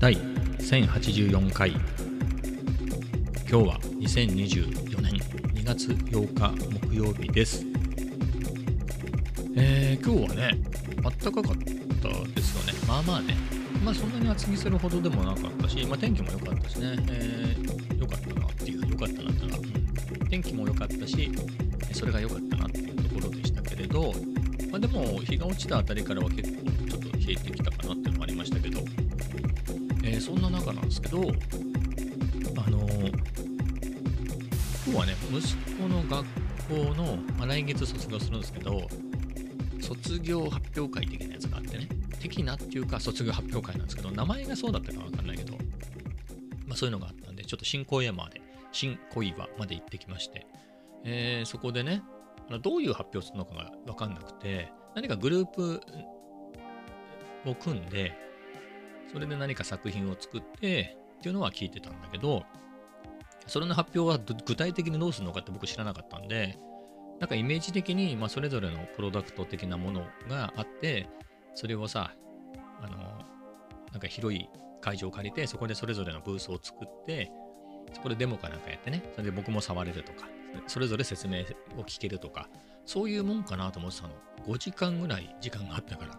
第1084回。今日は2024年2月8日木曜日です。えー、今日はねあったかかったですよね。まあまあね。まあそんなに厚着するほどでもなかったし、まあ、天気も良かったしね、えー、良かったなっていう良かったなってのは、うん、天気も良かったしそれが良かったなっていうところでしたけれど、まあ、でも日が落ちたあたりからは結構ちょっと冷えてきたかなっていうのもありましたけど、えー、そんな中なんですけどあのー、今日はね息子の学校の、まあ、来月卒業するんですけど卒業発表会的なやつがあってね的なっていうか卒業発表会なんですけど名前がそうだったかわかんないけど、まあ、そういうのがあったんでちょっと新小山まで新小岩まで行ってきましてえー、そこでね、どういう発表するのかが分かんなくて、何かグループを組んで、それで何か作品を作ってっていうのは聞いてたんだけど、それの発表は具体的にどうするのかって僕知らなかったんで、なんかイメージ的に、まあ、それぞれのプロダクト的なものがあって、それをさ、あの、なんか広い会場を借りて、そこでそれぞれのブースを作って、そこでデモかなんかやってね、それで僕も触れるとか、それぞれ説明を聞けるとか、そういうもんかなと思ってたの。5時間ぐらい時間があったから。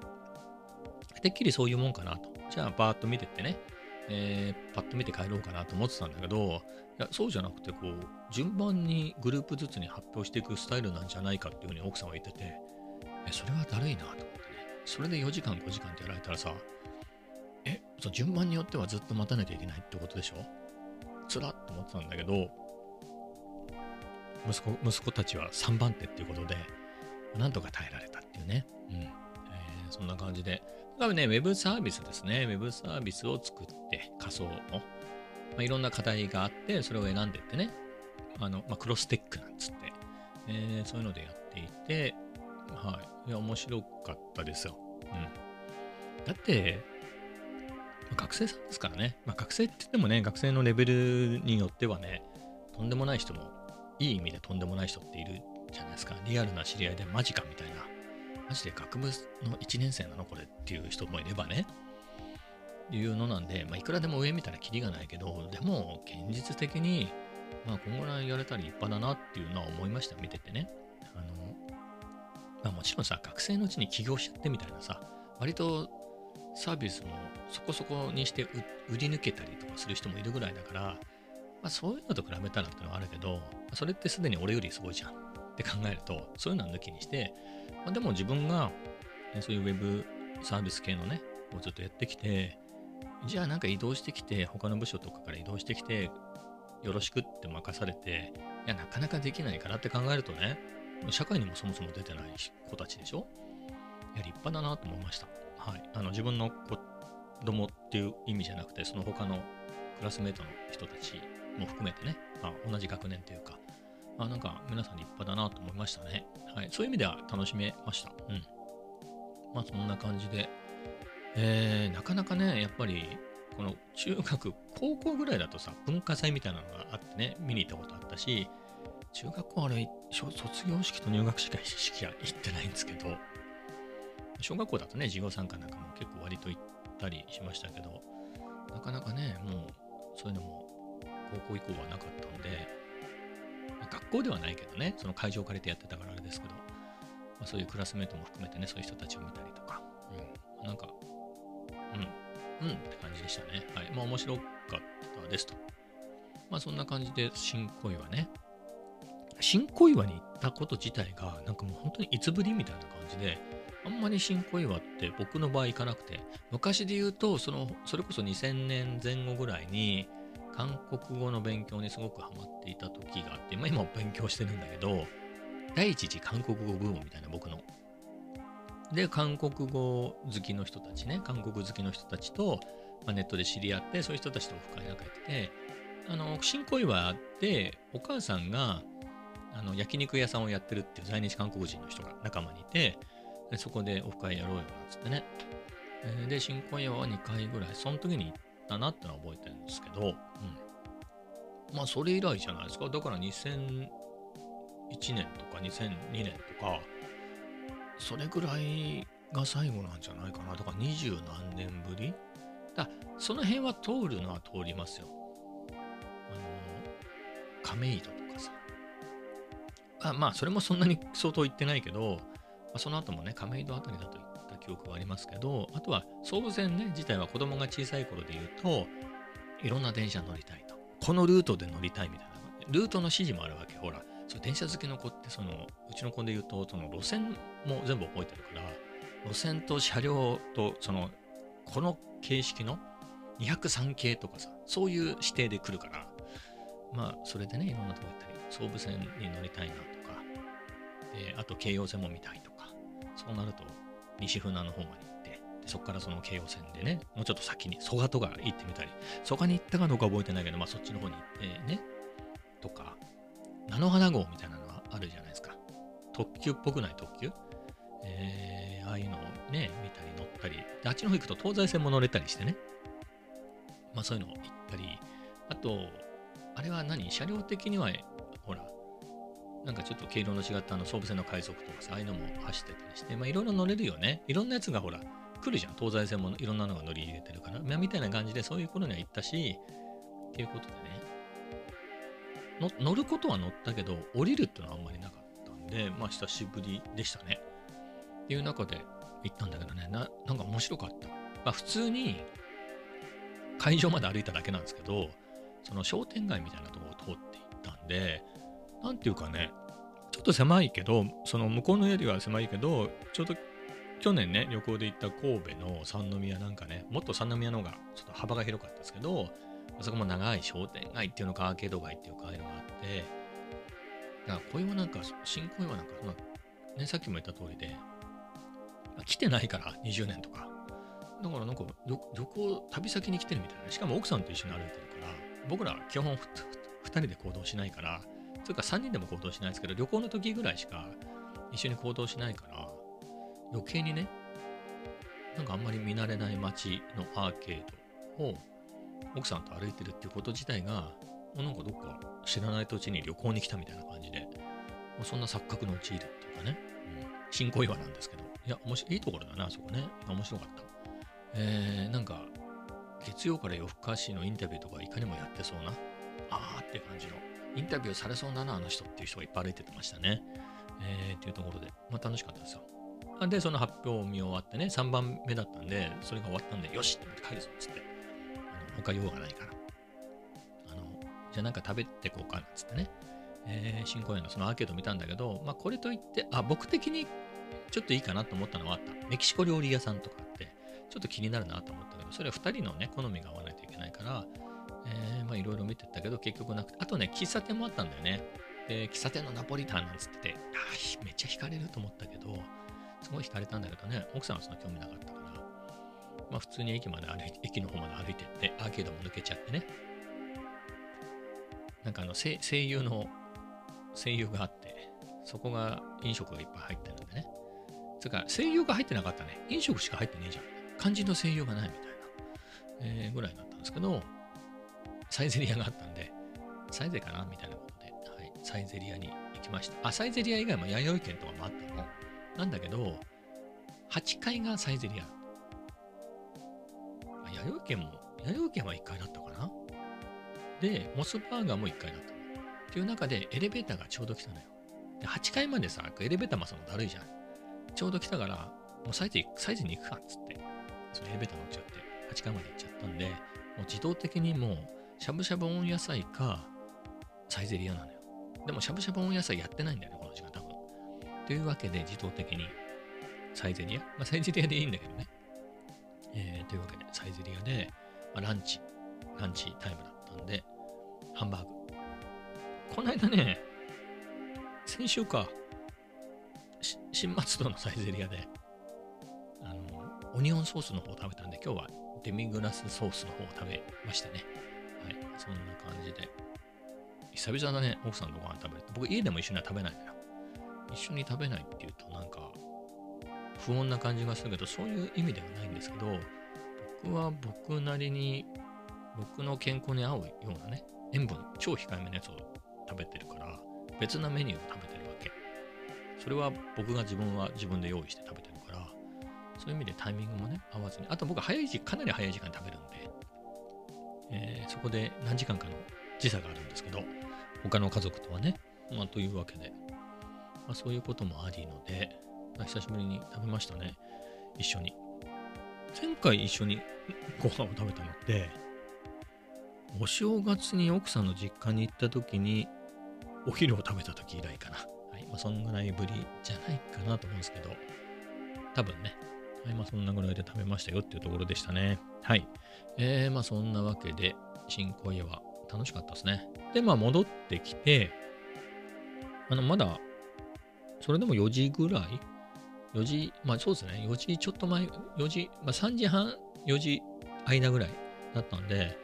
てっきりそういうもんかなと。じゃあ、バーッと見てってね、えー、パッと見て帰ろうかなと思ってたんだけど、いやそうじゃなくて、こう、順番にグループずつに発表していくスタイルなんじゃないかっていうふうに奥さんは言ってて、え、それはだるいなと思ってね。それで4時間、5時間ってやられたらさ、え、そ順番によってはずっと待たなきゃいけないってことでしょ？つらっと思ってたんだけど、息子息子たちは3番手っていうことで、なんとか耐えられたっていうね。うん。えー、そんな感じで。多分ね、ウェブサービスですね。ウェブサービスを作って、仮想の、まあ、いろんな課題があって、それを選んでってね。あの、まあ、クロステックなんつって、えー、そういうのでやっていて、はい。いや、面白かったですよ。うん。だって、ま学生さんですからね。まあ、学生って言ってもね、学生のレベルによってはね、とんでもない人もいい意味でとんでもない人っているじゃないですか。リアルな知り合いでマジかみたいな。マジで学部の1年生なの？これっていう人もいればね。いうのなんで、まあ、いくらでも上見たらキリがないけど、でも、現実的に、まあ、こんぐらいやれたら立派だなっていうのは思いました、見ててね。あの、まあ、もちろんさ、学生のうちに起業しちゃってみたいなさ、割とサービスもそこそこにして売り抜けたりとかする人もいるぐらいだから、まあ、そういうのと比べたらってのはあるけど、それってすでに俺よりすごいじゃんって考えると、そういうのは抜きにして、まあ、でも自分が、ね、そういうウェブサービス系のね、をずっとやってきて、じゃあなんか移動してきて、他の部署とかから移動してきて、よろしくって任されて、いや、なかなかできないからって考えるとね、社会にもそもそも出てない子たちでしょ？いや、立派だなと思いました。はい。あの、自分の子供っていう意味じゃなくて、その他のクラスメートの人たちも含めてね、まあ、同じ学年というか、あなんか皆さん立派だなと思いましたね。はい。そういう意味では楽しめました。うん。まあそんな感じで、えー、なかなかね、やっぱり、この中学、高校ぐらいだとさ、文化祭みたいなのがあってね、見に行ったことあったし、中学校あれ、卒業式と入学式は行ってないんですけど、小学校だとね、授業参加なんかも結構割と行ったりしましたけど、なかなかね、もうそういうのも高校以降はなかったので、まあ、学校ではないけどね、その会場を借りてやってたからあれですけど、まあ、そういうクラスメートも含めてね、そういう人たちを見たりとか、うん、なんか、うん、うんって感じでしたね。はい。まあ面白かったですと。まあそんな感じで、新小岩ね。新小岩に行ったこと自体が、なんかもう本当にいつぶりみたいな感じで、あんまり新小岩って僕の場合行かなくて、昔で言うと、その、それこそ2000年前後ぐらいに、韓国語の勉強にすごくハマっていた時があって、まあ、今も勉強してるんだけど、第一次韓国語ブームみたいな僕の。で、韓国語好きの人たちね、韓国好きの人たちと、まあ、ネットで知り合って、そういう人たちとオフ会なんかやってて、あの、新小岩でお母さんが、あの、焼肉屋さんをやってるっていう在日韓国人の人が仲間にいて、そこでオフ会やろうよなんつってね。で、新小岩は2回ぐらい、その時に行ってたなってのは覚えてるんですけど、うん。まあ、それ以来じゃないですか。だから2001年とか2002年とか、それぐらいが最後なんじゃないかなとか、二十何年ぶり？だその辺は通るのは通りますよ。あの、亀戸とかさ。あまあ、それもそんなに相当行ってないけど、まあ、その後もね、亀戸あたりだと行った記憶がありますけど、あとは総武線ね、自体は子供が小さい頃で言うと、いろんな電車乗りたいと。このルートで乗りたいみたいな。ルートの指示もあるわけ。ほら、そう電車好きの子ってそのうちの子で言うとその路線も全部覚えてるから路線と車両とそのこの形式の203系とかさそういう指定で来るからまあそれでねいろんなとこ行ったり総武線に乗りたいなとかであと京葉線も見たいとかそうなると西船の方まで行ってそこからその京葉線でねもうちょっと先に蘇我とか行ってみたり蘇我に行ったかどうか覚えてないけどまあそっちの方に行ってねとか菜の花号みたいなのがあるじゃないですか。特急っぽくない特急？えー、ああいうのをね、見たり乗ったり、あっちの方行くと東西線も乗れたりしてね。まあそういうのを行ったり、あと、あれは何？車両的には、なんかちょっと毛色の違ったあの総武線の快速とかさ、ああいうのも走ってたりして、まあいろいろ乗れるよね。いろんなやつがほら、来るじゃん。東西線もいろんなのが乗り入れてるから。まあ、みたいな感じでそういう頃には行ったし、っていうことでね、乗ることは乗ったけど、降りるっていうのはあんまりなかったんで、まあ久しぶりでしたね。っていう中で行ったんだけどね、ななんか面白かった。まあ普通に会場まで歩いただけなんですけど、その商店街みたいなとこを通っていったんで、なんていうかね、ちょっと狭いけど、その向こうのエリアは狭いけど、ちょうど去年ね、旅行で行った神戸の三宮なんかね、もっと三宮の方がちょっと幅が広かったですけど、あそこも長い商店街っていうのか、アーケード街っていうか、ああいうのがあって、だから小岩なんか、新小岩なんか、まあ、ね、さっきも言った通りで、来てないから、20年とか。だからなんか旅行、旅先に来てるみたいな。しかも奥さんと一緒に歩いてるから、僕ら基本2人で行動しないから、それか3人でも行動しないですけど、旅行の時ぐらいしか一緒に行動しないから、余計にね、なんかあんまり見慣れない街のアーケードを奥さんと歩いてるっていうこと自体が、もうなんかどっか知らない土地に旅行に来たみたいな感じで、もうそんな錯覚の陥るっていうかね、うん、新小岩なんですけど、いや、面白いいいところだな、あそこね。面白かった。えー、なんか、月曜から夜更かしのインタビューとかいかにもやってそうな、あーって感じの、インタビューされそうだな、あの人っていう人がいっぱい歩いててましたね。えー、っていうところで、まあ楽しかったですよ。で、その発表を見終わってね、3番目だったんで、それが終わったんで、よしってって帰るぞっつって、あの他用がないから。あの、じゃあなんか食べてこうかなっつってね。えー、新公園のそのアーケード見たんだけど、まあこれといって、あ、僕的にちょっといいかなと思ったのはあった。メキシコ料理屋さんとかって、ちょっと気になるなと思ったけど、それは2人のね、好みが合わないといけないから、えー、まあいろいろ見てったけど、結局なくて、あとね、喫茶店もあったんだよね。で、喫茶店のナポリタンなんつってて、あめっちゃ惹かれると思ったけど、すごい惹かれたんだけどね、奥さんはそんな興味なかったから、まあ普通に駅まで歩いて、駅の方まで歩いてって、アーケードも抜けちゃってね。なんかあの声声優の、声優があって、そこが飲食がいっぱい入ってるんでね。つうか、声優が入ってなかったね。飲食しか入ってねえじゃん。肝心の声優がないみたいな、えー、ぐらいだったんですけど、サイゼリアがあったんで、サイゼかなみたいなことで、はい、サイゼリアに行きました。あ、サイゼリア以外も弥生県とかもあったの。なんだけど、8階がサイゼリア弥生県も、弥生県は1階だったかな？で、モスバーガーも1階だったの。っていう中でエレベーターがちょうど来たのよ。で、8階までさ、エレベーターもそのだるいじゃん。ちょうど来たから、もうサイズ、サイズに行くかっつって、そのエレベーター乗っちゃって、8階まで行っちゃったんで、もう自動的にもう、しゃぶしゃぶ温野菜か、サイゼリアなのよ。でも、しゃぶしゃぶ温野菜やってないんだよね、この時間多分。というわけで、自動的に、サイゼリアまあ、サイゼリアでいいんだけどね。えー、というわけで、サイゼリアで、まあ、ランチ、ランチタイムだったんで、ハンバーグ。この間ね、先週か、新松戸のサイゼリアで、あの、オニオンソースの方を食べたんで、今日はデミグラスソースの方を食べましたね。はい、そんな感じで。久々だね、奥さんとご飯食べる。僕、家でも一緒には食べないんだよ。一緒に食べないっていうと、なんか、不穏な感じがするけど、そういう意味ではないんですけど、僕は僕なりに、僕の健康に合うようなね、塩分、超控えめなやつを食べてるから、別なメニューを食べてるわけ。それは僕が自分は自分で用意して食べてるから、そういう意味でタイミングもね、合わずに。あと僕早い時間かなり早い時間に食べるんで、えー、そこで何時間かの時差があるんですけど、他の家族とはね、まあ、というわけで、まあ、そういうこともありので、まあ、久しぶりに食べましたね。一緒に。前回一緒にご飯を食べたのって、お正月に奥さんの実家に行った時に、お昼を食べた時以来かな。はい。まあ、そんぐらいぶりじゃないかなと思うんですけど、多分ね。はい。まあ、そんなぐらいで食べましたよっていうところでしたね。はい。えー、まあ、そんなわけで、新小家は楽しかったですね。で、まあ、戻ってきて、あの、まだ、それでも4時ぐらい ?4 時、まあそうですね。4時ちょっと前、4時、まあ3時半、4時間ぐらいだったんで、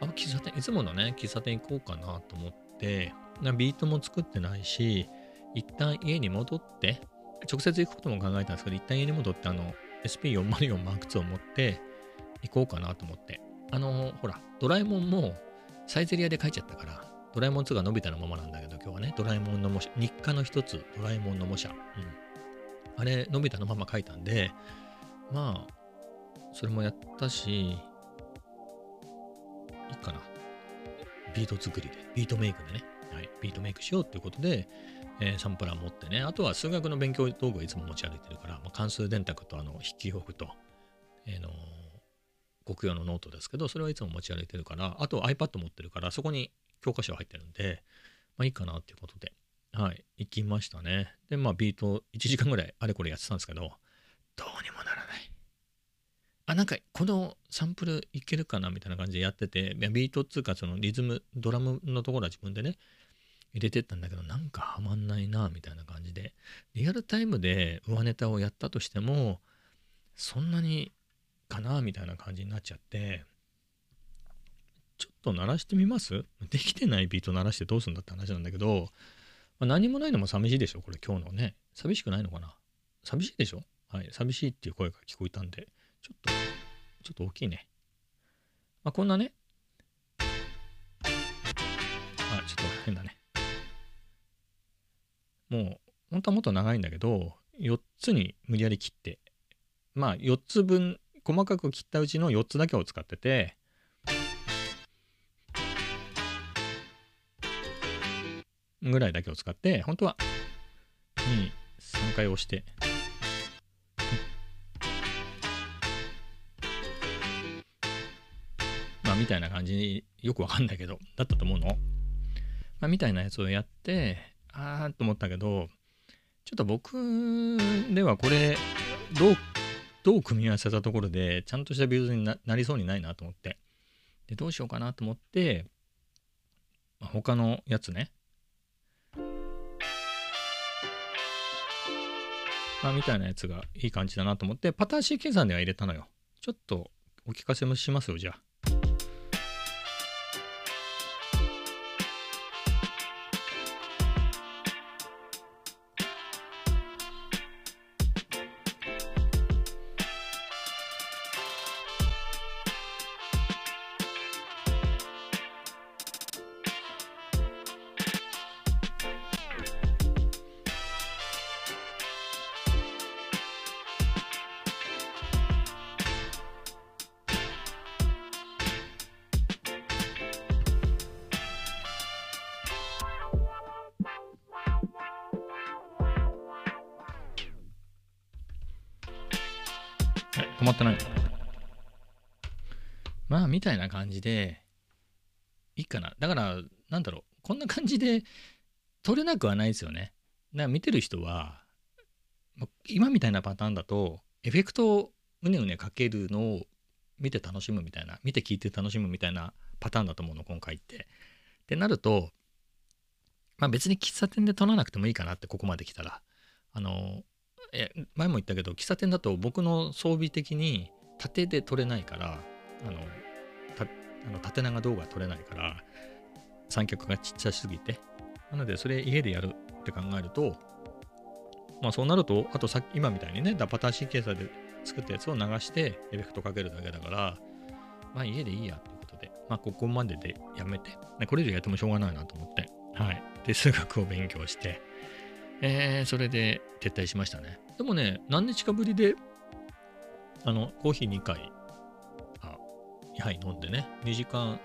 あ、喫茶店、いつものね、喫茶店行こうかなと思って、なビートも作ってないし、一旦家に戻って、直接行くことも考えたんですけど、一旦家に戻って、あの、SP404 マーク2を持って行こうかなと思って。あの、ほら、ドラえもんもサイゼリアで書いちゃったから、ドラえもん2が伸びたのままなんだけど、今日はね、ドラえもんの模写、日課の一つ、ドラえもんの模写。うん。あれ、伸びたのまま書いたんで、まあ、それもやったし、いいかな。ビート作りで、ビートメイクでね、はい、ビートメイクしようっていうことで、えー、サンプラー持ってね、あとは数学の勉強道具をいつも持ち歩いてるから、まあ、関数電卓とあの筆記用具と、えー、のコクヨのノートですけど、それはいつも持ち歩いてるから、あと iPad 持ってるから、そこに教科書入ってるんで、まあいいかなっていうことで、はい、行きましたね。で、まあビート1時間ぐらいあれこれやってたんですけど、どうにもならない。あ、なんかこのサンプルいけるかなみたいな感じでやってて、ビートっつうかそのリズム、ドラムのところは自分でね、入れてったんだけど、なんかはまんないな、みたいな感じで、リアルタイムで上ネタをやったとしても、そんなにかな、みたいな感じになっちゃって、ちょっと鳴らしてみます？できてないビート鳴らしてどうするんだって話なんだけど、まあ、何もないのも寂しいでしょ？これ今日のね。寂しくないのかな？寂しいでしょ？はい。寂しいっていう声が聞こえたんで、ちょっと、ちょっと大きいね。まあ、こんなね。あ、ちょっと変だね。もう、本当はもっと長いんだけど、4つに無理やり切って、まあ、4つ分、細かく切ったうちの4つだけを使ってて、ぐらいだけを使って、本当は2、3回押して、まあ、みたいな感じに、よくわかんないけど、だったと思うの。まあ、みたいなやつをやって、あーと思ったけど、ちょっと僕ではこれ、どう、どう組み合わせたところで、ちゃんとしたビューズになりそうにないなと思って。で、どうしようかなと思って、まあ他のやつね、まあ、みたいなやつがいい感じだなと思って、パターン C 計算では入れたのよ。ちょっとお聞かせもしますよ、じゃあ。止まってないまあ、みたいな感じで、いいかな。だから、なんだろう、こんな感じで撮れなくはないですよね。だから見てる人は、今みたいなパターンだと、エフェクトをうねうねかけるのを見て楽しむみたいな、見て聞いて楽しむみたいなパターンだと思うの、今回って。ってなると、まあ別に喫茶店で撮らなくてもいいかなって、ここまで来たら。あの、え前も言ったけど喫茶店だと僕の装備的に縦で撮れないからあのあの縦長動画撮れないから三脚がちっちゃすぎて。なのでそれ家でやるって考えるとまあそうなるとあとさ今みたいにねダパターシーケーサーで作ったやつを流してエフェクトかけるだけだからまあ家でいいやっていうことでまあここまででやめてこれ以上やってもしょうがないなと思ってはい。で数学を勉強してえー、それで撤退しましたね。でもね、何日かぶりであの、コーヒー2回、あ、2杯飲んでね、2時間、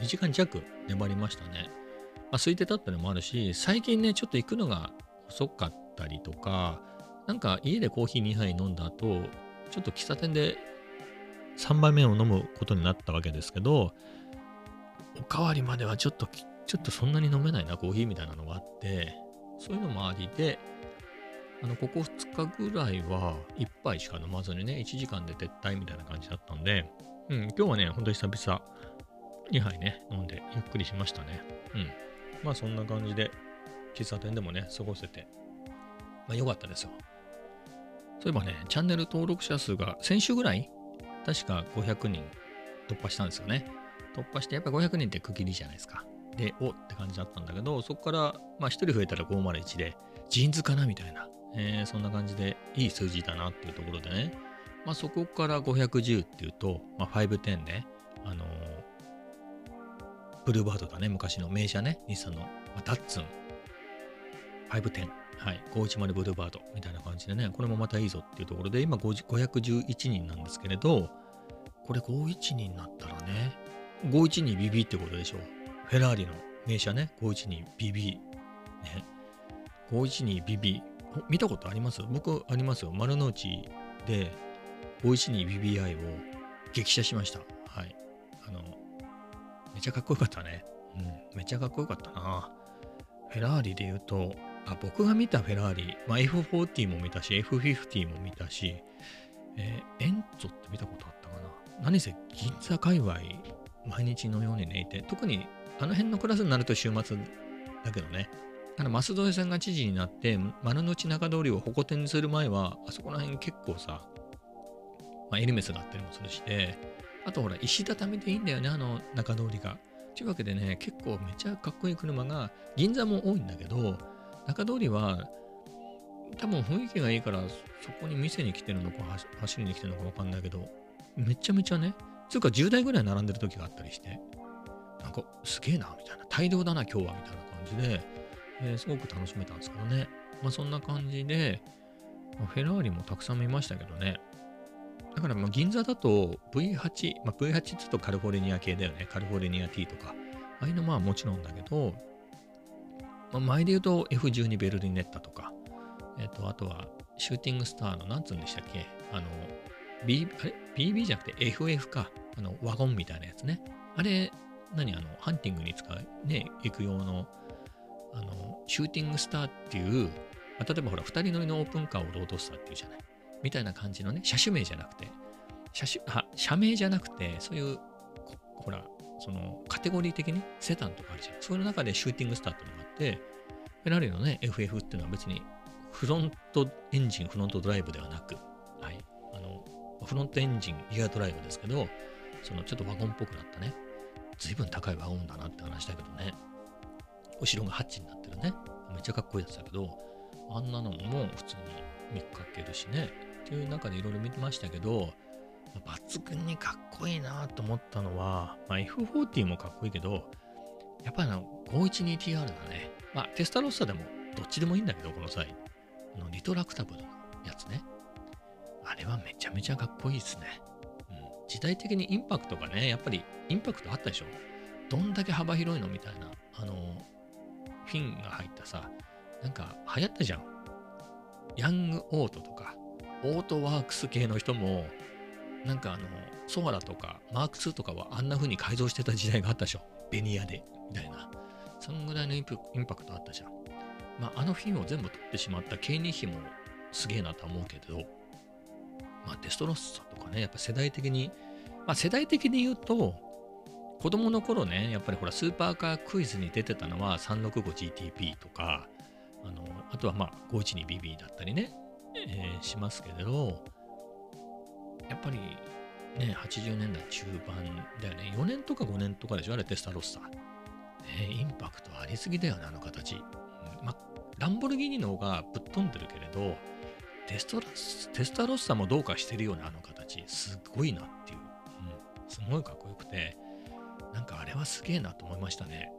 2時間弱粘りましたね。まあ、空いてたってのもあるし、最近ね、ちょっと行くのが遅かったりとか、なんか家でコーヒー2杯飲んだ後、ちょっと喫茶店で3杯目を飲むことになったわけですけど、おかわりまではちょっと、ちょっとそんなに飲めないな、コーヒーみたいなのがあって、そういうのもありで、あの、ここ2日ぐらいは1杯しか飲まずにね、1時間で撤退みたいな感じだったんで、うん、今日はね、ほんと久々、2杯ね、飲んでゆっくりしましたね。うん。まあそんな感じで、喫茶店でもね、過ごせて、まあ良かったですよ。そういえばね、チャンネル登録者数が先週ぐらい、確か500人突破したんですよね。突破して、やっぱ500人って区切りじゃないですか。で、おって感じだったんだけど、そこから、まあ1人増えたら501で、ジーンズかなみたいな、えー、そんな感じでいい数字だなっていうところでね、まあそこから510っていうと、まあ510ね、あのー、ブルーバードだね、昔の名車ね、日産の、まあ、ダッツン。510、はい、510ブルーバードみたいな感じでね、これもまたいいぞっていうところで、今511人なんですけれど、これ512になったらね、512BB ってことでしょ。う。フェラーリの名車ね、512BB。ね、512BB。見たことあります？僕ありますよ。丸の内で 512BBI を激写しました。はい。あの、めちゃかっこよかったね。うん、めちゃかっこよかったな。フェラーリで言うと、あ僕が見たフェラーリ、まあ、F40 も見たし、F50 も見たし、えー、エンツォって見たことあったかな？何せ銀座界隈、毎日のように寝いて、特にあの辺のクラスになると週末だけどね、あの、増添さんが知事になって、丸の内中通りを保護店にする前は、あそこら辺結構さ、まあ、エルメスがあったりもするしで、あとほら、石畳でいいんだよね、あの中通りが。というわけでね、結構めちゃかっこいい車が、銀座も多いんだけど、中通りは、多分雰囲気がいいから、そこに店に来てるのか、走りに来てるのかわかんないけど、めちゃめちゃね、つうか10台ぐらい並んでる時があったりして、なんかすげえな、みたいな、大量だな、今日は、みたいな感じで、えー、すごく楽しめたんですけどね。まあそんな感じで、まあ、フェラーリもたくさん見ましたけどね。だからま銀座だと V8、まあ、V8 って言うとカリフォルニア系だよね。カリフォルニア T とか。ああいうのまあもちろんだけど、まあ、前で言うと F12 ベルリネッタとか、えっ、ー、と、あとはシューティングスターの、なんつうんでしたっけ？あの、B、あれ ?BB じゃなくて FF か。あの、ワゴンみたいなやつね。あれ、何あの、ハンティングに使う、ね、行く用の、あの、シューティングスターっていう、まあ、例えばほら、二人乗りのオープンカーをロードスターっていうじゃない。みたいな感じのね、車種名じゃなくて、車種、あ、車名じゃなくて、そういう、ほら、そのカテゴリー的にセタンとかあるじゃん。そういう中でシューティングスターっていうのがあって、フェラーリのね、FF っていうのは別にフロントエンジン、フロントドライブではなく、はい、あの、フロントエンジン、リアドライブですけど、そのちょっとワゴンっぽくなったね、随分高いワゴンだなって話だけどね、後ろがハッチになってるね、めっちゃかっこいいやつだけど、あんなのも普通に見かけるしね、っていう中でいろいろ見てましたけど、抜群にかっこいいなと思ったのは、まあ、F40 もかっこいいけど、やっぱりあの 512TR だね。まあ、テスタロッサでもどっちでもいいんだけど、この際。あのリトラクタブルのやつね。あれはめちゃめちゃかっこいいですね。時代的にインパクトがね、やっぱりインパクトあったでしょ。どんだけ幅広いのみたいな、あの、フィンが入ったさ、なんか流行ったじゃん。ヤングオートとか、オートワークス系の人も、なんかあの、ソアラとかマーク2とかはあんな風に改造してた時代があったでしょ。ベニヤで、みたいな。そんぐらいのインパクトあったじゃん。まあ、あのフィンを全部取ってしまったケイニヒもすげえなと思うけど、まあ、デストロッサとかね、やっぱ世代的に、まあ、世代的に言うと、子供の頃ね、やっぱりほら、スーパーカークイズに出てたのは 365GTP とか、あの、あとはまあ、512BB だったりね、えー、しますけれど、やっぱりね、80年代中盤だよね。4年とか5年とかでしょ？あれテスタロッサ。ね、インパクトありすぎだよね、あの形。まあ、ランボルギーニの方がぶっ飛んでるけれど、テストラステスタロッサもどうかしてるようなあの形。すごいなっていう。うん。すごいかっこよくて、なんかあれはすげえなと思いましたね。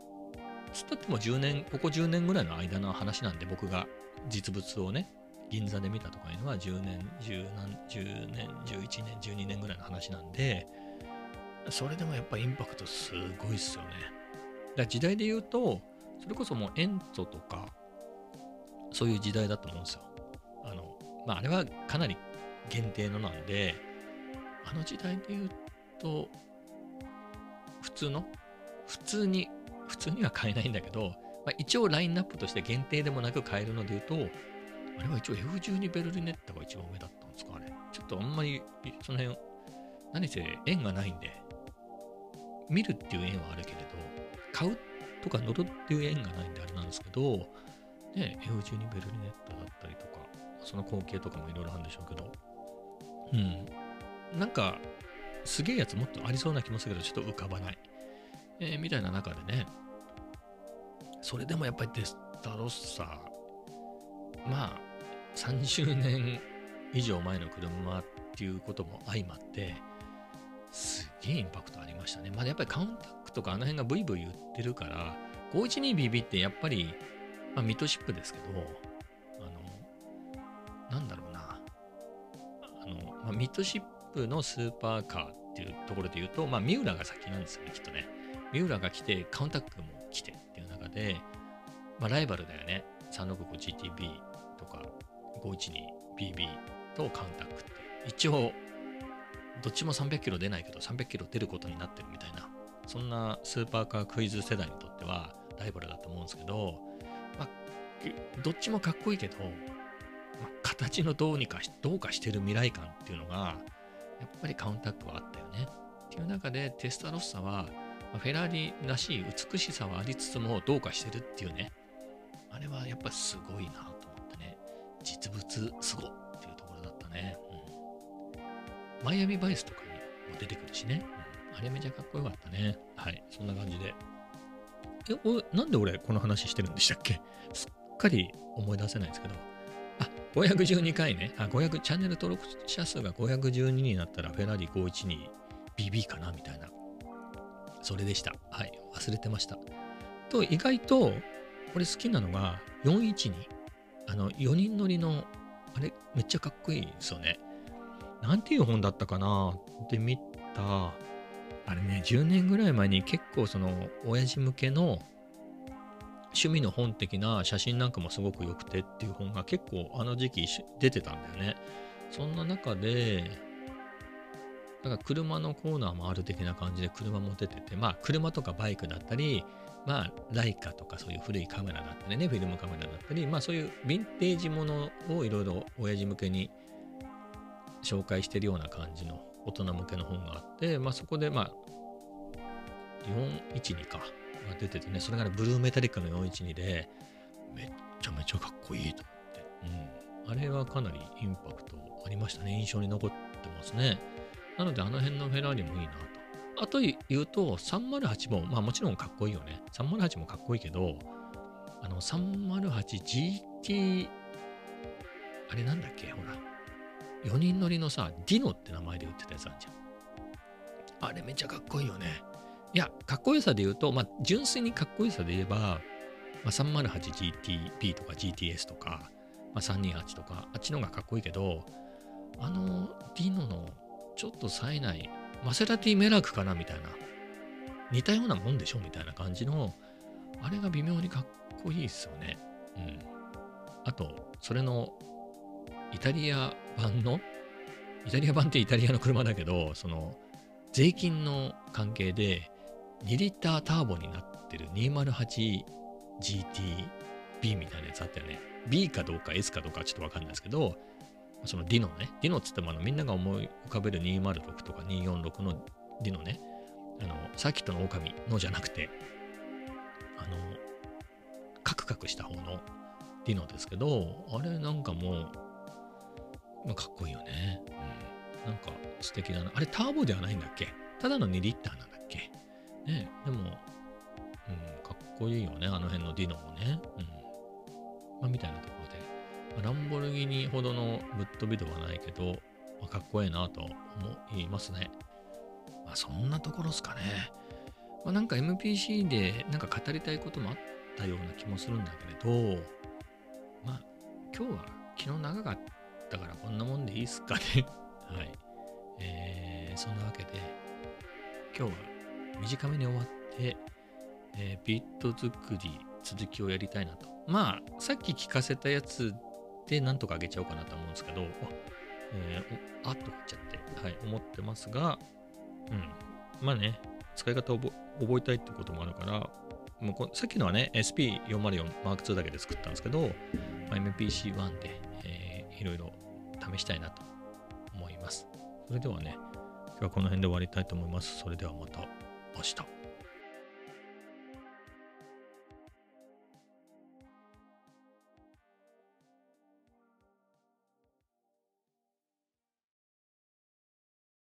つったっても10年、ここ10年ぐらいの間の話なんで僕が実物をね、銀座で見たとかいうのは10年、10何、10年、11年、12年ぐらいの話なんで、それでもやっぱインパクトすごいっすよね。だ時代で言うと、それこそもうエンツォとか、そういう時代だと思うんですよ。まあ、あれはかなり限定のなんで、あの時代で言うと、普通の、普通に、普通には買えないんだけど、まあ、一応ラインナップとして限定でもなく買えるので言うと、あれは一応 F12 ベルリネッタが一番上だったんですかあれ。ちょっとあんまり、その辺、何せ縁がないんで、見るっていう縁はあるけれど、買うとか乗るっていう縁がないんであれなんですけど、ね、F12 ベルリネッタだったりとか、その光景とかもいろいろあるんでしょうけど、うん。なんか、すげえやつもっとありそうな気もするけど、ちょっと浮かばない。えー、みたいな中でね、それでもやっぱりデスタロッサまあ、30年以上前の車っていうことも相まって、すげえインパクトありましたね。まだやっぱりカウンタックとかあの辺がブイブイ言ってるから、512BB ってやっぱり、まあ、ミッドシップですけど、なんだろうな。あの、まあ、ミッドシップのスーパーカーっていうところで言うと、まあ、ミューラが先なんですよね、きっとね。ミューラが来て、カウンタックも来てっていう中で、まあ、ライバルだよね。365GTB とか 512BB とカウンタックって。一応、どっちも300キロ出ないけど300キロ出ることになってるみたいな、そんなスーパーカークイズ世代にとってはライバルだと思うんですけど、まあ、どっちもかっこいいけど、形のどうにかし、どうかしてる未来感っていうのが、やっぱりカウンタックはあったよね。っていう中でテスタロッサは、フェラーリらしい美しさはありつつもどうかしてるっていうね。あれはやっぱりすごいなと思ってね。実物すごっていうところだったね。うん、マイアミバイスとかにも出てくるしね。うん、あれめちゃかっこよかったね。はい。そんな感じで。え、おなんで俺この話してるんでしたっけ？すっかり思い出せないんですけど。512回ね。あ、500、チャンネル登録者数が512になったらフェラーリ 512BB かなみたいな。それでした。はい。忘れてました。と、意外と、これ好きなのが412。あの、4人乗りの、あれ、めっちゃかっこいいですよね。なんていう本だったかな？って見た、あれね、10年ぐらい前に結構その、親父向けの趣味の本的な写真なんかもすごく良くてっていう本が結構あの時期出てたんだよね。そんな中で、だか車のコーナーもある的な感じで車も出てて、まあ車とかバイクだったり、まあライカとかそういう古いカメラだったりね、フィルムカメラだったり、まあそういうヴィンテージものをいろいろ親父向けに紹介してるような感じの大人向けの本があって、まあそこでまあ412かが出ててね、それがね、ブルーメタリックの412で、めっちゃめちゃかっこいいと思って。うん。あれはかなりインパクトありましたね。印象に残ってますね。なので、あの辺のフェラーリもいいなと。あと言うと、308も、まあもちろんかっこいいよね。308もかっこいいけど、あの、308GT、あれなんだっけ？ほら。4人乗りのさ、ディノって名前で売ってたやつあるじゃん。あれめっちゃかっこいいよね。いや、かっこよさで言うと、まあ、純粋にかっこよさで言えば、まあ、308GTP とか GTS とか、まあ、328とか、あっちの方がかっこいいけど、あの、ディノのちょっと冴えない、マセラティメラクかなみたいな、似たようなもんでしょみたいな感じの、あれが微妙にかっこいいですよね。うん。あと、それの、イタリア版の、イタリア版ってイタリアの車だけど、その、税金の関係で、2リッターターボになってる 208GTB みたいなやつあったよね。B かどうか S かどうかちょっとわかんないですけど、そのディノね。ディノっつってもあのみんなが思い浮かべる206とか246のディノね。あの、サーキットの狼のじゃなくて、あの、カクカクした方のディノですけど、あれなんかもう、まあ、かっこいいよね。うん。なんか素敵だな。あれターボではないんだっけ？ただの2リッターなんだっけ？ねでも、うん、かっこいいよね、あの辺のディノもね。うん。まあ、みたいなところで、ま、ランボルギニほどのぶっ飛びではないけど、まあ、かっこいいなと思いますね。まあ、そんなところですかね。まあ、なんか MPC でなんか語りたいこともあったような気もするんだけれど、まあ、今日は昨日長かったからこんなもんでいいっすかね。はい。えー、そんなわけで、今日は短めに終わって、えー、ビット作り、続きをやりたいなと。まあ、さっき聞かせたやつでなんとかあげちゃおうかなと思うんですけど、えー、あっとかっちゃって、はい、思ってますが、うん。まあね、使い方を覚えたいってこともあるから、もうこさっきのはね、SP404 M2 だけで作ったんですけど、まあ、MPC1 で、えー、いろいろ試したいなと思います。それではね、今日はこの辺で終わりたいと思います。それではまた明日。